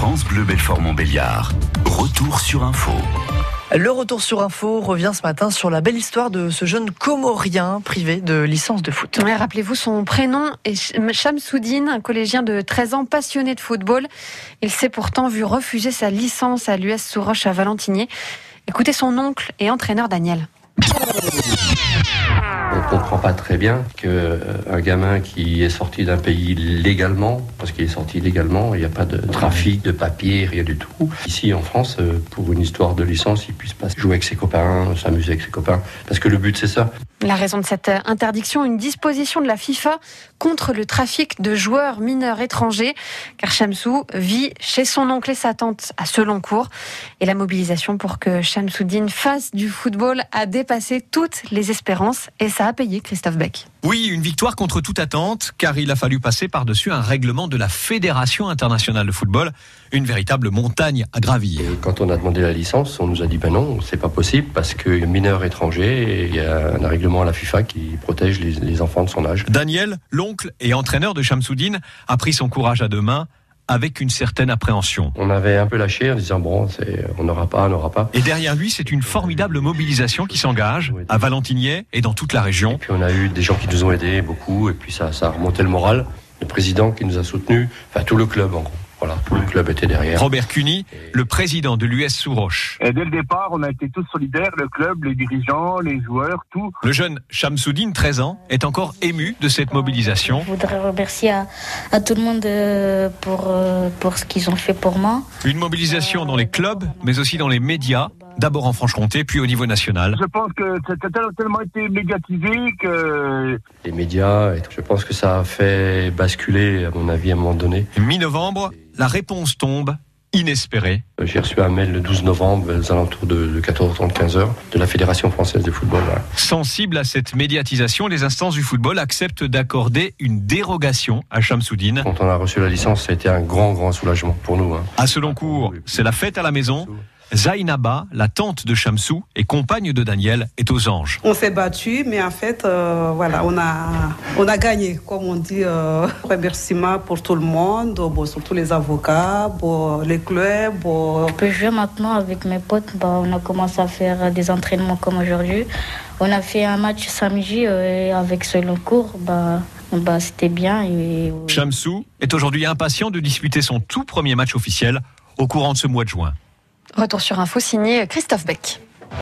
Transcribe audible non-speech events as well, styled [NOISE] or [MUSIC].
France Bleu Belfort Montbéliard. Retour sur info. Le retour sur info revient ce matin sur la belle histoire de ce jeune Comorien privé de licence de foot. Ouais, Rappelez-vous, son prénom est Shamsoudine, un collégien de 13 ans passionné de football. Il s'est pourtant vu refuser sa licence à l'US Souroche à Valentinier. Écoutez son oncle et entraîneur Daniel. On ne comprend pas très bien qu'un euh, gamin qui est sorti d'un pays légalement, parce qu'il est sorti légalement, il n'y a pas de trafic de papier, rien du tout. Ici en France, euh, pour une histoire de licence, il puisse pas jouer avec ses copains, s'amuser avec ses copains, parce que le but c'est ça. La raison de cette interdiction, une disposition de la FIFA contre le trafic de joueurs mineurs étrangers, car Shamsou vit chez son oncle et sa tante à Seloncourt. Et la mobilisation pour que Shamsoudine fasse du football a dépassé toutes les espérances et ça a payé Christophe Beck. Oui, une victoire contre toute attente, car il a fallu passer par-dessus un règlement de la Fédération internationale de football, une véritable montagne à gravir. quand on a demandé la licence, on nous a dit ben non, c'est pas possible parce que mineur étranger, il y a un règlement à la FIFA qui protège les, enfants de son âge. Daniel, l'oncle et entraîneur de Shamsoudine, a pris son courage à deux mains avec une certaine appréhension. On avait un peu lâché en disant bon, on n'aura pas, on n'aura pas. Et derrière lui, c'est une formidable mobilisation qui s'engage à Valentinier et dans toute la région. Et puis on a eu des gens qui nous ont aidés beaucoup, et puis ça, ça a remonté le moral. Le président qui nous a soutenus, enfin tout le club en gros. Voilà, le club était derrière. Robert Cuny, le président de l'US Souroche. Et dès le départ, on a été tous solidaires, le club, les dirigeants, les joueurs, tout. Le jeune Shamsoudine, 13 ans, est encore ému de cette mobilisation. Je voudrais remercier à, tout le monde euh, pour, euh, pour ce qu'ils ont fait pour moi. Une mobilisation dans les clubs, mais aussi dans les médias, d'abord en Franche-Comté, puis au niveau national. Je pense que ça a tellement été médiatisé que... Les médias, je pense que ça a fait basculer, à mon avis, à un moment donné. Mi-novembre, la réponse tombe inespérée. J'ai reçu un mail le 12 novembre, aux alentours de 14h30, 15h, de la Fédération française de football. Sensible à cette médiatisation, les instances du football acceptent d'accorder une dérogation à Chamsoudine. Quand on a reçu la licence, ça a été un grand, grand soulagement pour nous. Hein. À Seloncourt, c'est la fête à la maison. Zainaba, la tante de Shamsou et compagne de Daniel, est aux anges. On s'est battu, mais en fait, euh, voilà, on a, on a gagné, comme on dit. Euh, [LAUGHS] remerciements pour tout le monde, bon, surtout les avocats, bon, les clubs. Bon. On peut jouer maintenant avec mes potes. Bah, on a commencé à faire des entraînements comme aujourd'hui. On a fait un match samedi euh, avec ce cours. Bah, bah, c'était bien. Et... Shamsou est aujourd'hui impatient de disputer son tout premier match officiel au courant de ce mois de juin. Retour sur info signé Christophe Beck.